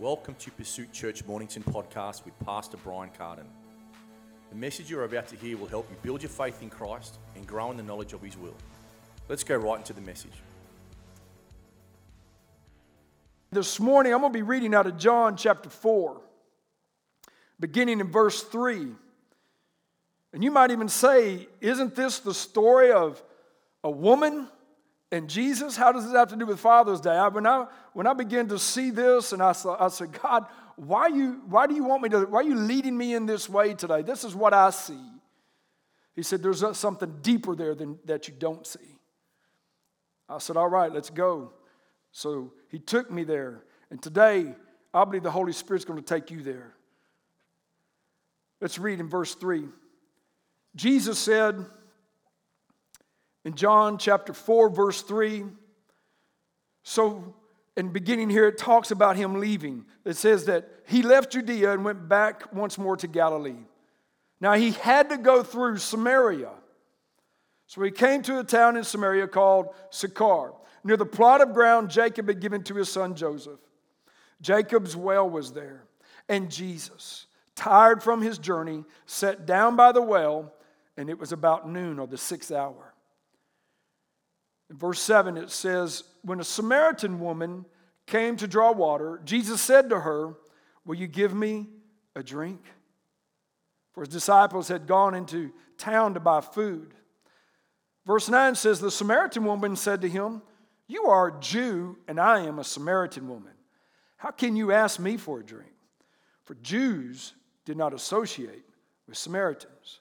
Welcome to Pursuit Church Mornington podcast with Pastor Brian Carden. The message you're about to hear will help you build your faith in Christ and grow in the knowledge of His will. Let's go right into the message. This morning, I'm going to be reading out of John chapter 4, beginning in verse 3. And you might even say, Isn't this the story of a woman and Jesus? How does this have to do with Father's Day? I, when, I, when I began to see this, and I, I said, God, why, you, why do you want me to, why are you leading me in this way today? This is what I see. He said, There's something deeper there than, that you don't see. I said, All right, let's go. So he took me there. And today, I believe the Holy Spirit's going to take you there. Let's read in verse 3. Jesus said in John chapter 4, verse 3, so in beginning here, it talks about him leaving. It says that he left Judea and went back once more to Galilee. Now he had to go through Samaria. So he came to a town in Samaria called Sychar, near the plot of ground Jacob had given to his son Joseph. Jacob's well was there, and Jesus, tired from his journey, sat down by the well, and it was about noon or the sixth hour. In verse 7, it says, When a Samaritan woman came to draw water, Jesus said to her, Will you give me a drink? For his disciples had gone into town to buy food. Verse 9 says, The Samaritan woman said to him, You are a Jew, and I am a Samaritan woman. How can you ask me for a drink? For Jews did not associate with Samaritans.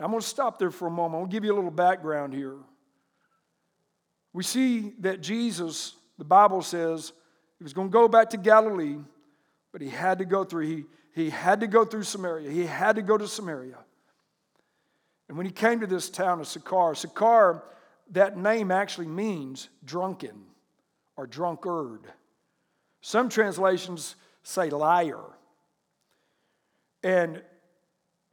Now, I'm going to stop there for a moment. I'll give you a little background here. We see that Jesus, the Bible says, he was going to go back to Galilee, but he had to go through, he, he had to go through Samaria. He had to go to Samaria. And when he came to this town of Sychar, Sychar, that name actually means drunken or drunkard. Some translations say liar. And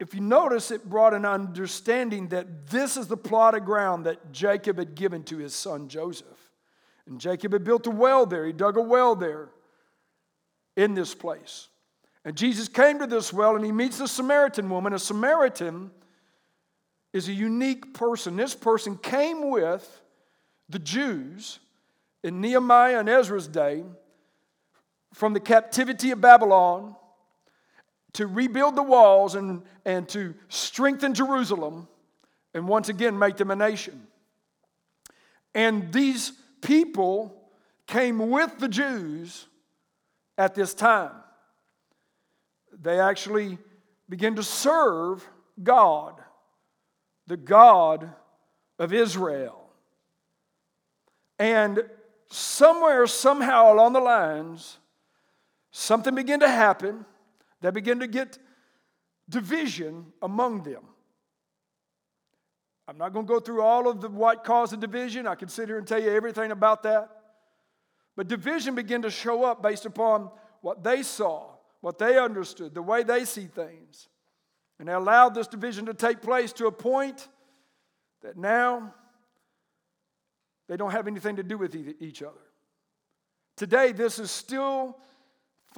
if you notice, it brought an understanding that this is the plot of ground that Jacob had given to his son Joseph. And Jacob had built a well there, he dug a well there in this place. And Jesus came to this well and he meets the Samaritan woman. A Samaritan is a unique person. This person came with the Jews in Nehemiah and Ezra's day from the captivity of Babylon to rebuild the walls and, and to strengthen Jerusalem and once again make them a nation. And these people came with the Jews at this time. They actually began to serve God, the God of Israel. And somewhere, somehow along the lines, something began to happen that begin to get division among them. I'm not going to go through all of the what caused the division. I can sit here and tell you everything about that. But division began to show up based upon what they saw, what they understood, the way they see things. And they allowed this division to take place to a point that now they don't have anything to do with each other. Today, this is still,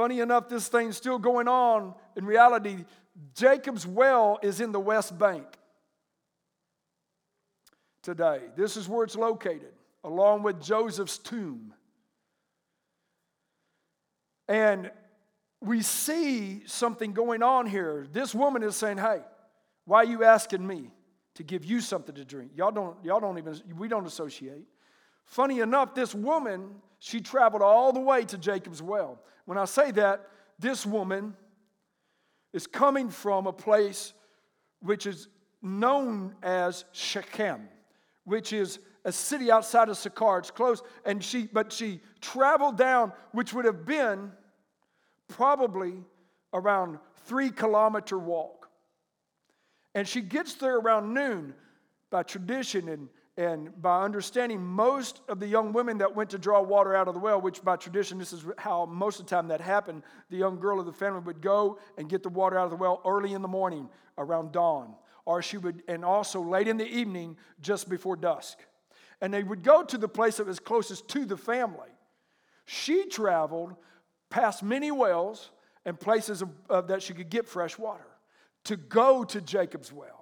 funny enough, this thing's still going on. In reality, Jacob's well is in the West Bank today. This is where it's located, along with Joseph's tomb. And we see something going on here. This woman is saying, Hey, why are you asking me to give you something to drink? Y'all don't, y'all don't even, we don't associate. Funny enough, this woman, she traveled all the way to Jacob's well. When I say that, this woman is coming from a place which is known as Shechem, which is a city outside of Sychar. It's close, and she, but she traveled down, which would have been probably around three kilometer walk. And she gets there around noon by tradition and and by understanding, most of the young women that went to draw water out of the well, which by tradition, this is how most of the time that happened, the young girl of the family would go and get the water out of the well early in the morning around dawn. Or she would, and also late in the evening, just before dusk. And they would go to the place that was closest to the family. She traveled past many wells and places of, of, that she could get fresh water to go to Jacob's well.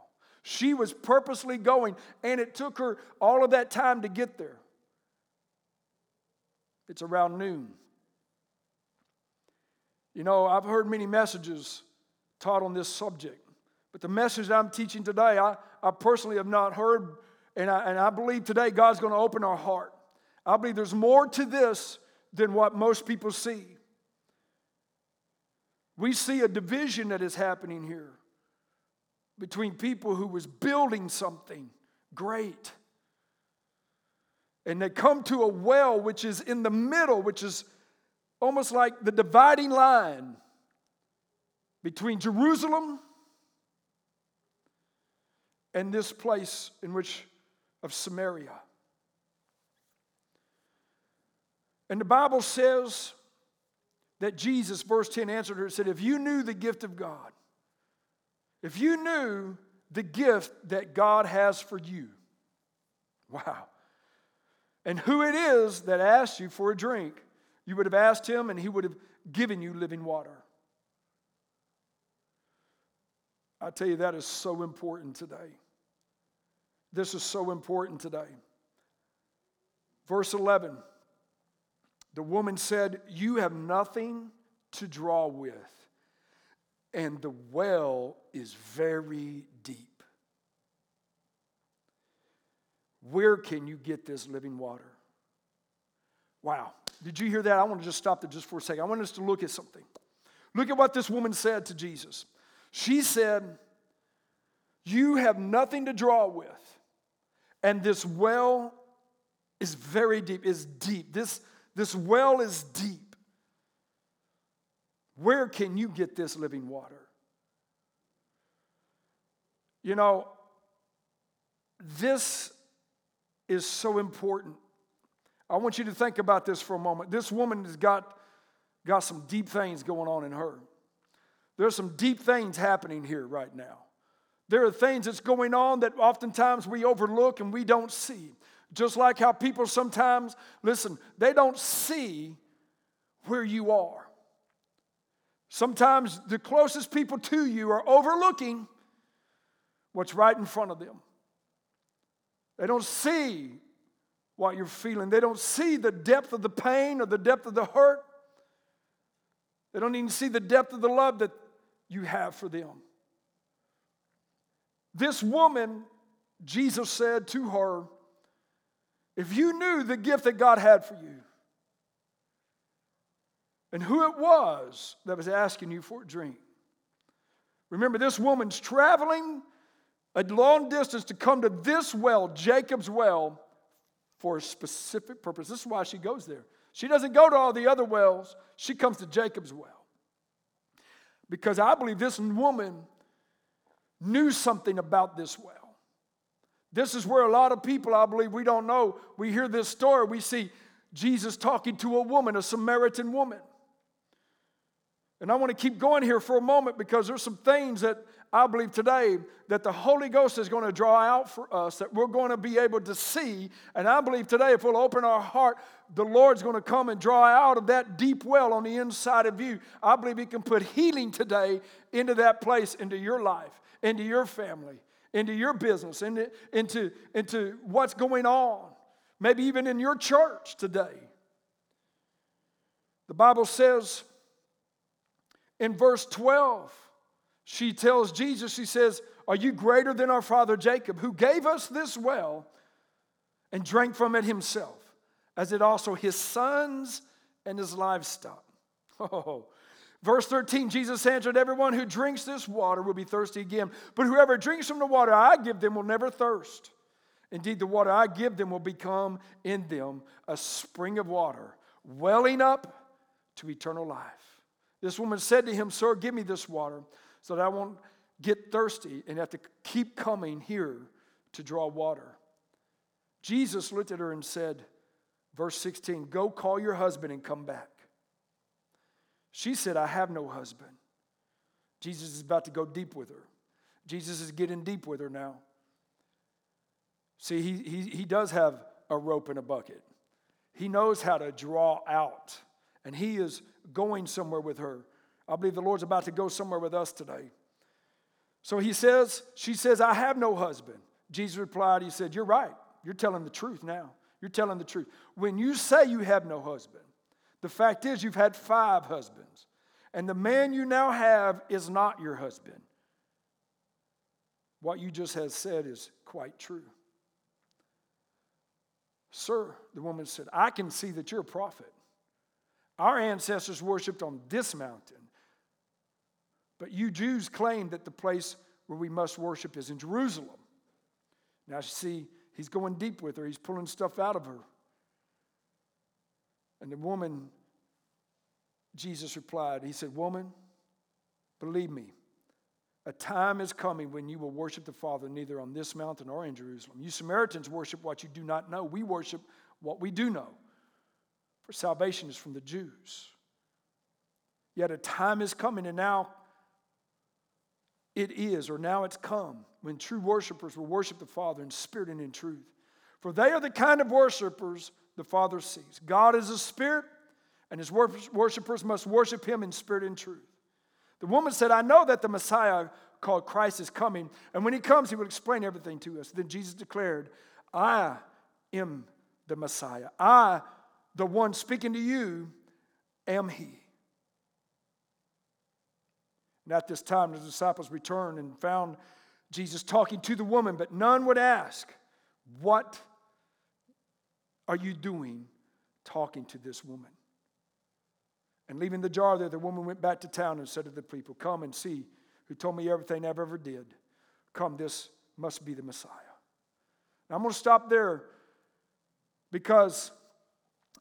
She was purposely going, and it took her all of that time to get there. It's around noon. You know, I've heard many messages taught on this subject, but the message I'm teaching today, I, I personally have not heard, and I, and I believe today God's going to open our heart. I believe there's more to this than what most people see. We see a division that is happening here between people who was building something great and they come to a well which is in the middle which is almost like the dividing line between Jerusalem and this place in which of Samaria. And the Bible says that Jesus, verse 10, answered her and said, If you knew the gift of God, if you knew the gift that God has for you, wow, and who it is that asked you for a drink, you would have asked him and he would have given you living water. I tell you, that is so important today. This is so important today. Verse 11 the woman said, You have nothing to draw with, and the well is very deep. Where can you get this living water? Wow. Did you hear that? I want to just stop there just for a second. I want us to look at something. Look at what this woman said to Jesus. She said, You have nothing to draw with, and this well is very deep, is deep. This, this well is deep. Where can you get this living water? You know, this is so important I want you to think about this for a moment. This woman has got, got some deep things going on in her. There's some deep things happening here right now. There are things that's going on that oftentimes we overlook and we don't see. Just like how people sometimes, listen, they don't see where you are. Sometimes the closest people to you are overlooking what's right in front of them. They don't see what you're feeling. They don't see the depth of the pain or the depth of the hurt. They don't even see the depth of the love that you have for them. This woman, Jesus said to her, if you knew the gift that God had for you and who it was that was asking you for a drink. Remember, this woman's traveling a long distance to come to this well, Jacob's well, for a specific purpose. This is why she goes there. She doesn't go to all the other wells, she comes to Jacob's well. Because I believe this woman knew something about this well. This is where a lot of people, I believe, we don't know. We hear this story, we see Jesus talking to a woman, a Samaritan woman. And I want to keep going here for a moment because there's some things that I believe today that the Holy Ghost is going to draw out for us, that we're going to be able to see. And I believe today, if we'll open our heart, the Lord's going to come and draw out of that deep well on the inside of you. I believe He can put healing today into that place, into your life, into your family, into your business, into, into, into what's going on, maybe even in your church today. The Bible says in verse 12, she tells Jesus, she says, Are you greater than our father Jacob, who gave us this well and drank from it himself, as did also his sons and his livestock? Oh, Verse 13, Jesus answered, Everyone who drinks this water will be thirsty again, but whoever drinks from the water I give them will never thirst. Indeed, the water I give them will become in them a spring of water, welling up to eternal life. This woman said to him, Sir, give me this water so that I won't get thirsty and have to keep coming here to draw water. Jesus looked at her and said, verse 16, Go call your husband and come back. She said, I have no husband. Jesus is about to go deep with her. Jesus is getting deep with her now. See, he, he, he does have a rope and a bucket. He knows how to draw out And he is going somewhere with her. I believe the Lord's about to go somewhere with us today. So he says, she says, I have no husband. Jesus replied, He said, You're right. You're telling the truth now. You're telling the truth. When you say you have no husband, the fact is you've had five husbands. And the man you now have is not your husband. What you just have said is quite true. Sir, the woman said, I can see that you're a prophet. Our ancestors worshiped on this mountain. But you Jews claim that the place where we must worship is in Jerusalem. Now, you see, he's going deep with her, he's pulling stuff out of her. And the woman, Jesus replied, He said, Woman, believe me, a time is coming when you will worship the Father neither on this mountain or in Jerusalem. You Samaritans worship what you do not know. We worship what we do know. For salvation is from the Jews. Yet a time is coming, and now it is, or now it's come, when true worshipers will worship the Father in spirit and in truth. For they are the kind of worshipers the Father sees. God is a spirit, and his worshipers must worship him in spirit and truth. The woman said, I know that the Messiah called Christ is coming, and when he comes, he will explain everything to us. Then Jesus declared, I am the Messiah. I, the one speaking to you, am he. And at this time, the disciples returned and found Jesus talking to the woman, but none would ask, What are you doing talking to this woman? And leaving the jar there, the woman went back to town and said to the people, Come and see who told me everything I've ever did. Come, this must be the Messiah. Now, I'm going to stop there because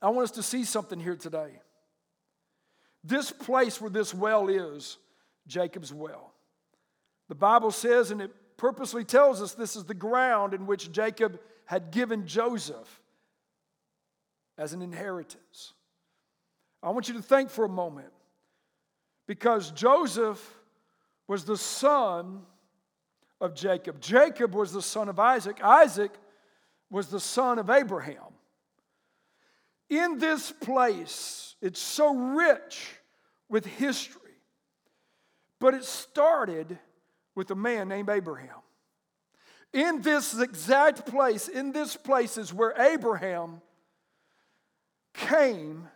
I want us to see something here today. This place where this well is, Jacob's well. The Bible says, and it purposely tells us this is the ground in which Jacob had given Joseph as an inheritance. I want you to think for a moment because Joseph was the son of Jacob. Jacob was the son of Isaac. Isaac was the son of Abraham. In this place, it's so rich with history, but it started with a man named Abraham. In this exact place, in this place is where Abraham came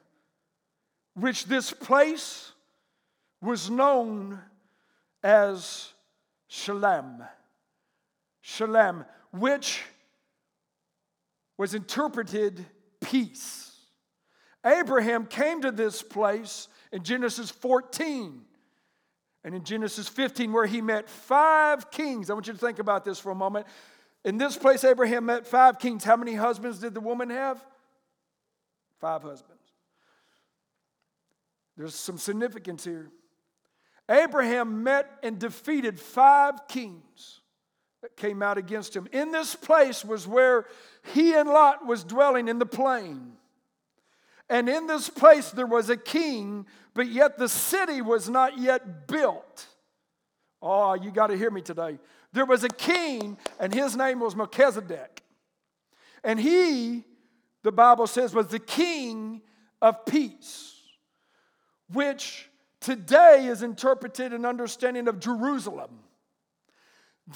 which this place was known as Shalem. Shalem, which was interpreted peace. Abraham came to this place in Genesis 14 and in Genesis 15, where he met five kings. I want you to think about this for a moment. In this place, Abraham met five kings. How many husbands did the woman have? Five husbands. There's some significance here. Abraham met and defeated five kings that came out against him. In this place was where he and Lot was dwelling in the plain. And in this place there was a king, but yet the city was not yet built. Oh, you got to hear me today. There was a king, and his name was Melchizedek. And he, the Bible says, was the king of peace which today is interpreted an understanding of Jerusalem.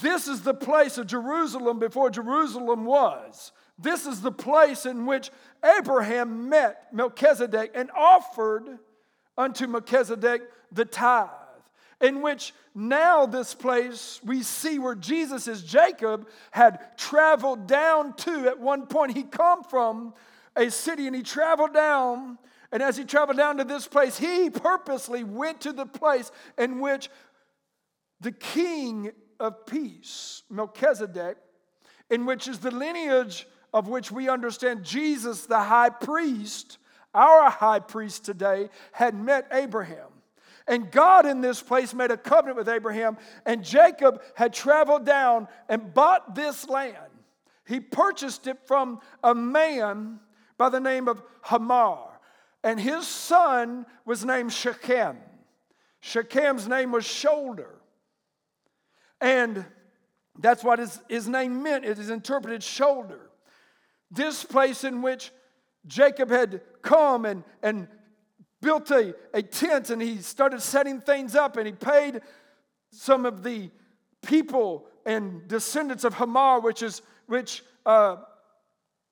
This is the place of Jerusalem before Jerusalem was. This is the place in which Abraham met Melchizedek and offered unto Melchizedek the tithe. In which now, this place we see where Jesus, as Jacob, had traveled down to. At one point, he come from a city and he traveled down and as he traveled down to this place, he purposely went to the place in which the king of peace, Melchizedek, in which is the lineage of which we understand Jesus, the high priest, our high priest today, had met Abraham. And God in this place made a covenant with Abraham, and Jacob had traveled down and bought this land. He purchased it from a man by the name of Hamor, and his son was named Shechem. Shechem's name was shoulder. And that's what his, his name meant. It is interpreted shoulder. This place in which Jacob had come and, and built a, a tent and he started setting things up and he paid some of the people and descendants of Hamor, which is which uh,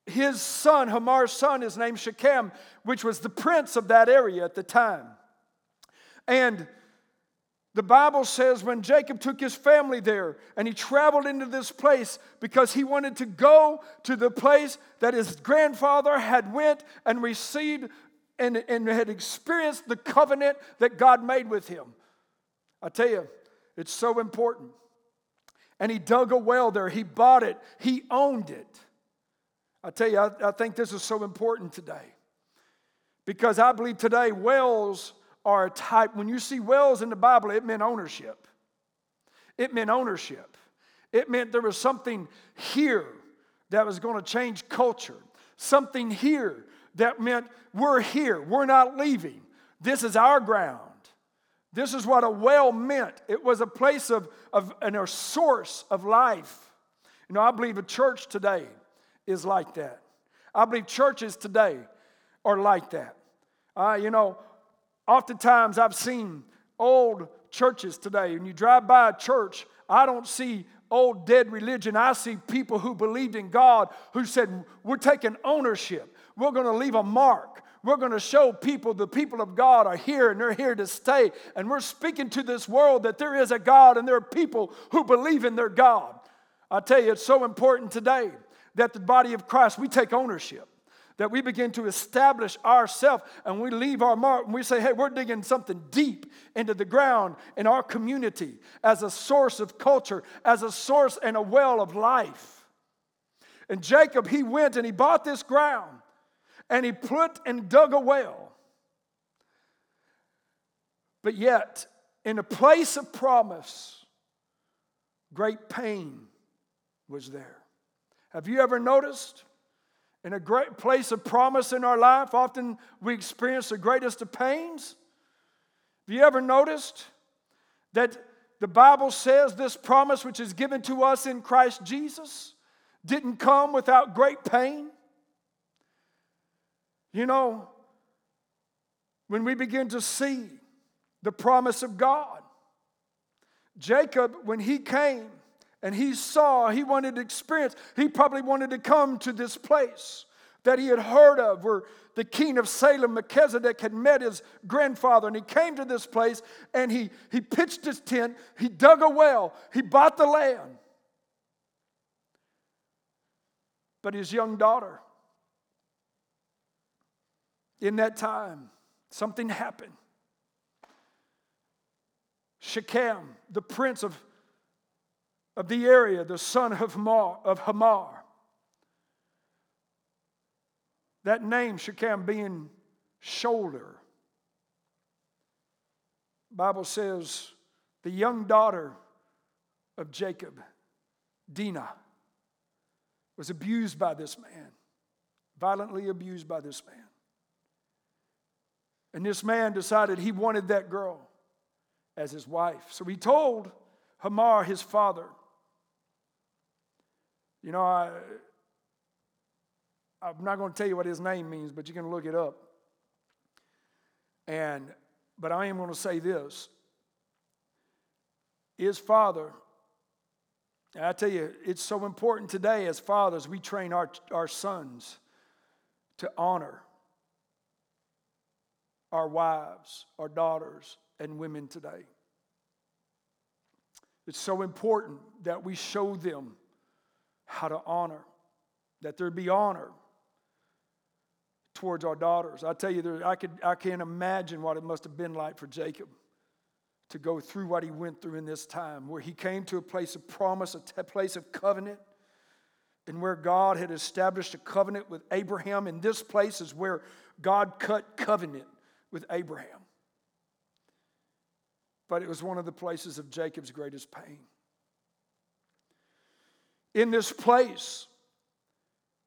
his son, Hamor's son, is named Shechem, which was the prince of that area at the time. And the Bible says when Jacob took his family there and he traveled into this place because he wanted to go to the place that his grandfather had went and received and, and had experienced the covenant that God made with him. I tell you, it's so important. And he dug a well there, he bought it, he owned it. I tell you, I, I think this is so important today because I believe today wells are a type, when you see wells in the Bible, it meant ownership. It meant ownership. It meant there was something here that was going to change culture. Something here that meant we're here, we're not leaving. This is our ground. This is what a well meant. It was a place of, of and a source of life. You know, I believe a church today is like that. I believe churches today are like that. Uh, you know, Oftentimes, I've seen old churches today. When you drive by a church, I don't see old dead religion. I see people who believed in God who said, We're taking ownership. We're going to leave a mark. We're going to show people the people of God are here and they're here to stay. And we're speaking to this world that there is a God and there are people who believe in their God. I tell you, it's so important today that the body of Christ, we take ownership that we begin to establish ourselves and we leave our mark and we say, hey, we're digging something deep into the ground in our community as a source of culture, as a source and a well of life. And Jacob, he went and he bought this ground and he put and dug a well. But yet, in a place of promise, great pain was there. Have you ever noticed? In a great place of promise in our life, often we experience the greatest of pains. Have you ever noticed that the Bible says this promise, which is given to us in Christ Jesus, didn't come without great pain? You know, when we begin to see the promise of God, Jacob, when he came, and he saw, he wanted to experience, he probably wanted to come to this place that he had heard of where the king of Salem, Melchizedek, had met his grandfather. And he came to this place and he, he pitched his tent, he dug a well, he bought the land. But his young daughter, in that time, something happened. Shechem, the prince of of the area, the son of Hamor. That name, Shechem, being shoulder. Bible says the young daughter of Jacob, Dinah, was abused by this man, violently abused by this man. And this man decided he wanted that girl as his wife. So he told Hamor, his father, you know, I, I'm not going to tell you what his name means, but you can look it up. And, but I am going to say this. His father, I tell you, it's so important today as fathers, we train our, our sons to honor our wives, our daughters, and women today. It's so important that we show them how to honor, that there be honor towards our daughters. I tell you, there, I, could, I can't imagine what it must have been like for Jacob to go through what he went through in this time, where he came to a place of promise, a t- place of covenant, and where God had established a covenant with Abraham. And this place is where God cut covenant with Abraham. But it was one of the places of Jacob's greatest pain in this place.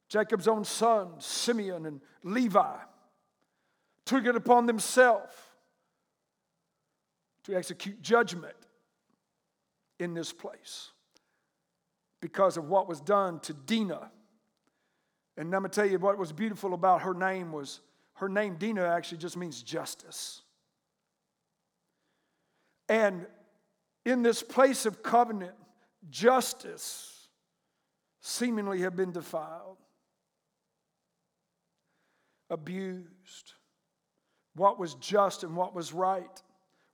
Jacob's own sons, Simeon and Levi, took it upon themselves to execute judgment in this place because of what was done to Dinah. And I'm going to tell you what was beautiful about her name was Her name, Dinah, actually just means justice. And in this place of covenant, justice seemingly have been defiled, abused. What was just and what was right,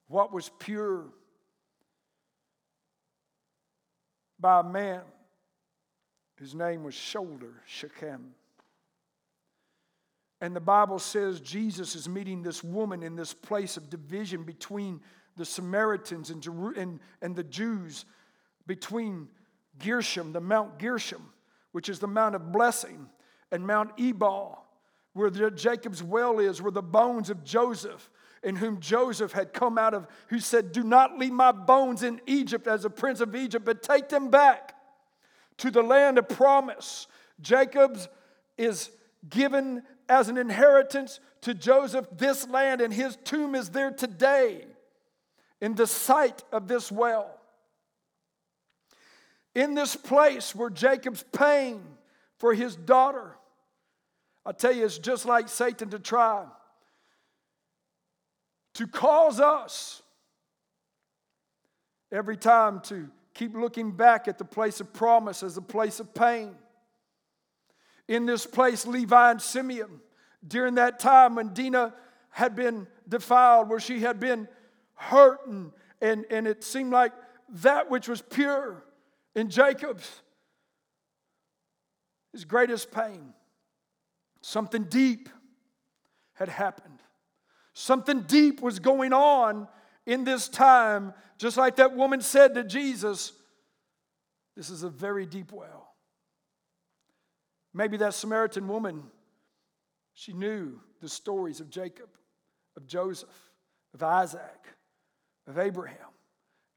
what was pure, by a man whose name was Shoulder Shechem. And the Bible says Jesus is meeting this woman in this place of division between the Samaritans and, and, and the Jews, between Gershom, the Mount Gershom, which is the Mount of Blessing, and Mount Ebal, where Jacob's well is, where the bones of Joseph, in whom Joseph had come out of, who said, Do not leave my bones in Egypt as a prince of Egypt, but take them back to the land of promise. Jacob's is given as an inheritance to Joseph this land, and his tomb is there today in the site of this well. In this place where Jacob's pain for his daughter, I tell you, it's just like Satan to try to cause us every time to keep looking back at the place of promise as a place of pain. In this place, Levi and Simeon, during that time when Dinah had been defiled, where she had been hurt, and, and, and it seemed like that which was pure in Jacob's, his greatest pain, something deep had happened. Something deep was going on in this time, just like that woman said to Jesus, This is a very deep well. Maybe that Samaritan woman, she knew the stories of Jacob, of Joseph, of Isaac, of Abraham.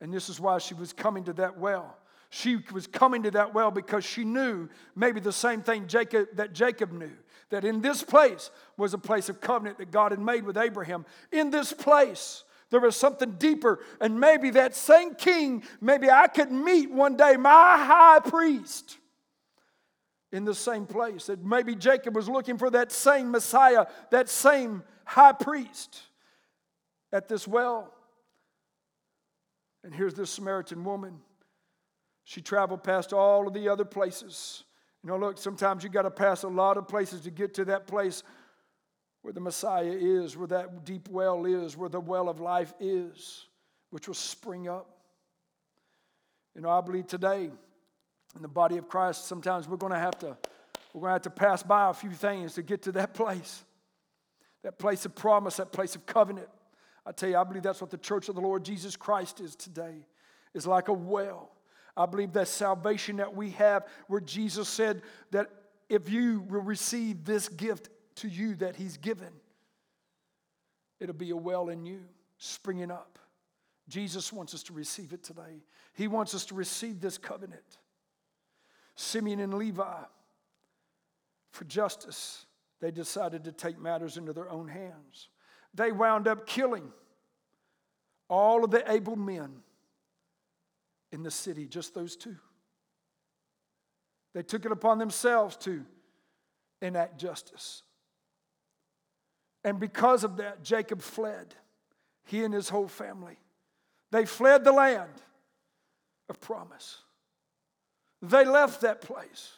And this is why she was coming to that well. She was coming to that well because she knew maybe the same thing Jacob, that Jacob knew that in this place was a place of covenant that God had made with Abraham. In this place, there was something deeper, and maybe that same king, maybe I could meet one day my high priest in the same place. That maybe Jacob was looking for that same Messiah, that same high priest at this well. And here's this Samaritan woman. She traveled past all of the other places you know, look, sometimes you got to pass a lot of places to get to that place where the Messiah is, where that deep well is, where the well of life is, which will spring up. You know, I believe today in the body of Christ, sometimes we're going to have to we're going to have to pass by a few things to get to that place. That place of promise, that place of covenant. I tell you, I believe that's what the church of the Lord Jesus Christ is today. Is like a well I believe that salvation that we have, where Jesus said that if you will receive this gift to you that He's given, it'll be a well in you, springing up. Jesus wants us to receive it today. He wants us to receive this covenant. Simeon and Levi, for justice, they decided to take matters into their own hands. They wound up killing all of the able men in the city, just those two. They took it upon themselves to enact justice. And because of that, Jacob fled, he and his whole family. They fled the land of promise. They left that place.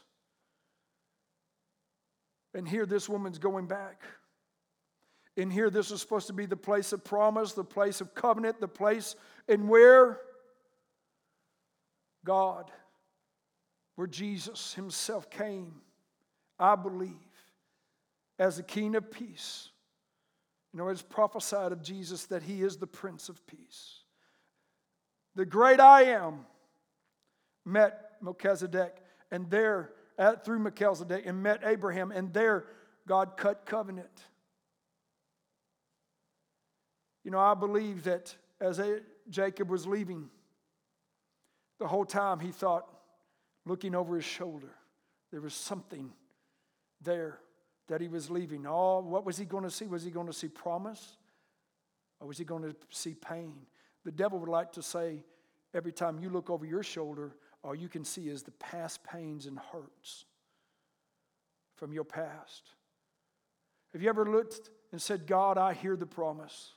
And here, this woman's going back. And here, this is supposed to be the place of promise, the place of covenant, the place in where God, where Jesus himself came, I believe, as a king of peace. You know, it's prophesied of Jesus that he is the Prince of Peace. The great I am met Melchizedek, and there, at, through Melchizedek, and met Abraham, and there God cut covenant. You know, I believe that as Jacob was leaving, the whole time he thought, looking over his shoulder, there was something there that he was leaving. Oh, what was he going to see? Was he going to see promise? Or was he going to see pain? The devil would like to say, every time you look over your shoulder, all you can see is the past pains and hurts from your past. Have you ever looked and said, God, I hear the promise.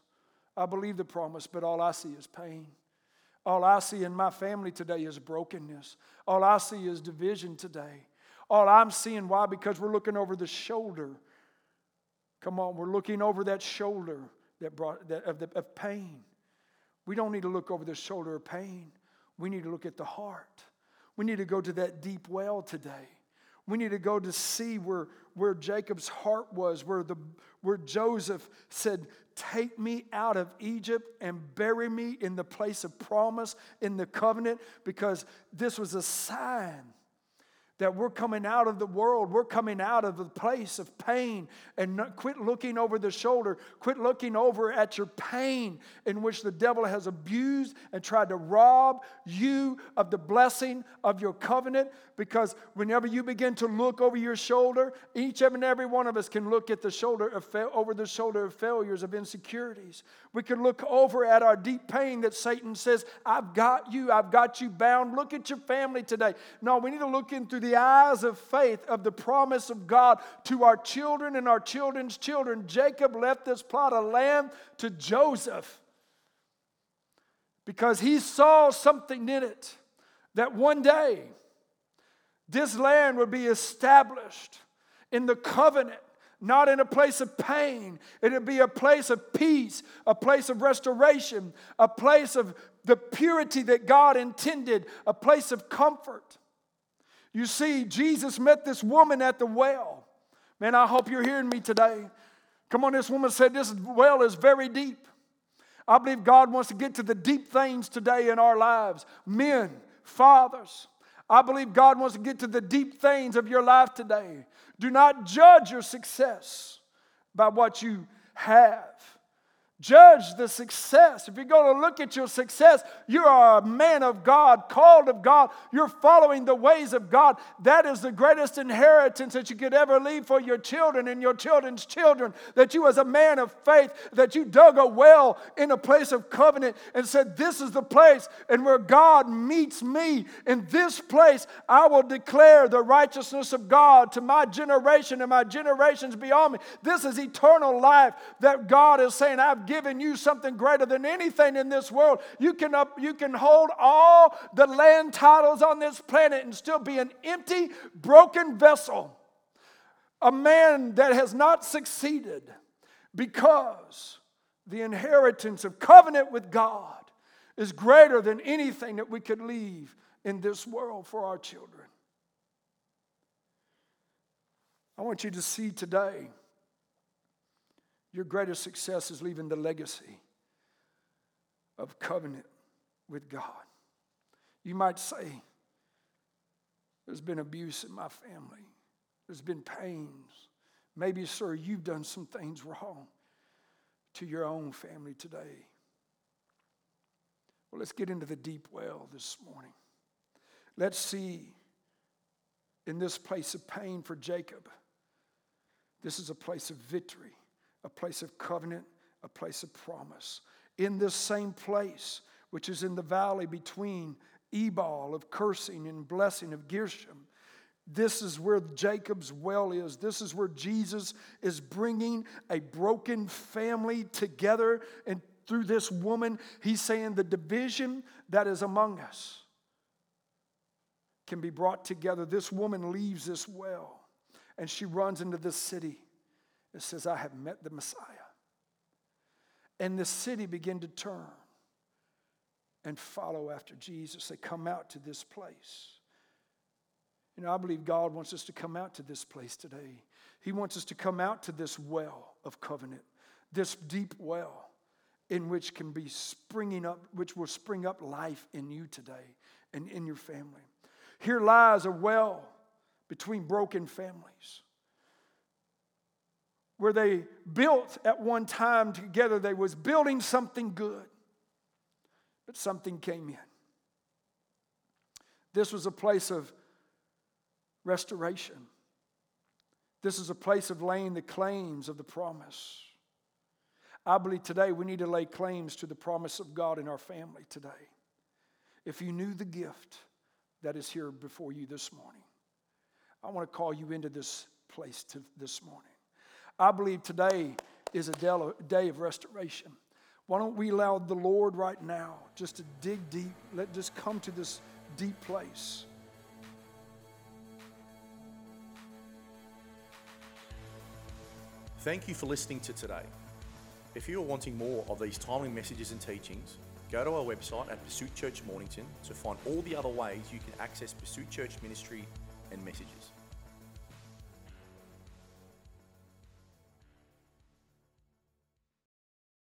I believe the promise, but all I see is pain. All I see in my family today is brokenness. All I see is division today. All I'm seeing, why? Because we're looking over the shoulder. Come on, we're looking over that shoulder that brought that, of, the, of pain. We don't need to look over the shoulder of pain. We need to look at the heart. We need to go to that deep well today. We need to go to see where, where Jacob's heart was, where, the, where Joseph said, Take me out of Egypt and bury me in the place of promise, in the covenant, because this was a sign that we're coming out of the world, we're coming out of the place of pain, and quit looking over the shoulder, quit looking over at your pain in which the devil has abused and tried to rob you of the blessing of your covenant. Because whenever you begin to look over your shoulder, each and every one of us can look at the shoulder of fa- over the shoulder of failures, of insecurities. We can look over at our deep pain that Satan says, I've got you, I've got you bound. Look at your family today. No, we need to look in through the eyes of faith of the promise of God to our children and our children's children. Jacob left this plot of land to Joseph because he saw something in it that one day, this land would be established in the covenant, not in a place of pain. It would be a place of peace, a place of restoration, a place of the purity that God intended, a place of comfort. You see, Jesus met this woman at the well. Man, I hope you're hearing me today. Come on, this woman said, This well is very deep. I believe God wants to get to the deep things today in our lives. Men, fathers, I believe God wants to get to the deep things of your life today. Do not judge your success by what you have. Judge the success. If you're going to look at your success, you are a man of God, called of God. You're following the ways of God. That is the greatest inheritance that you could ever leave for your children and your children's children. That you, as a man of faith, that you dug a well in a place of covenant and said, This is the place, and where God meets me in this place, I will declare the righteousness of God to my generation and my generations beyond me. This is eternal life that God is saying, I've given you something greater than anything in this world. You can, up, you can hold all the land titles on this planet and still be an empty, broken vessel. A man that has not succeeded because the inheritance of covenant with God is greater than anything that we could leave in this world for our children. I want you to see today your greatest success is leaving the legacy of covenant with God. You might say, There's been abuse in my family, there's been pains. Maybe, sir, you've done some things wrong to your own family today. Well, let's get into the deep well this morning. Let's see in this place of pain for Jacob, this is a place of victory a place of covenant, a place of promise. In this same place, which is in the valley between Ebal of cursing and blessing of Gershom, this is where Jacob's well is. This is where Jesus is bringing a broken family together. And through this woman, he's saying the division that is among us can be brought together. This woman leaves this well and she runs into this city. It says, I have met the Messiah. And the city began to turn and follow after Jesus. They come out to this place. You know, I believe God wants us to come out to this place today. He wants us to come out to this well of covenant, this deep well in which can be springing up, which will spring up life in you today and in your family. Here lies a well between broken families where they built at one time together. They was building something good, but something came in. This was a place of restoration. This is a place of laying the claims of the promise. I believe today we need to lay claims to the promise of God in our family today. If you knew the gift that is here before you this morning, I want to call you into this place to, this morning. I believe today is a day of restoration. Why don't we allow the Lord right now just to dig deep? Let just come to this deep place. Thank you for listening to today. If you are wanting more of these timely messages and teachings, go to our website at Pursuit Church Mornington to find all the other ways you can access Pursuit Church ministry and messages.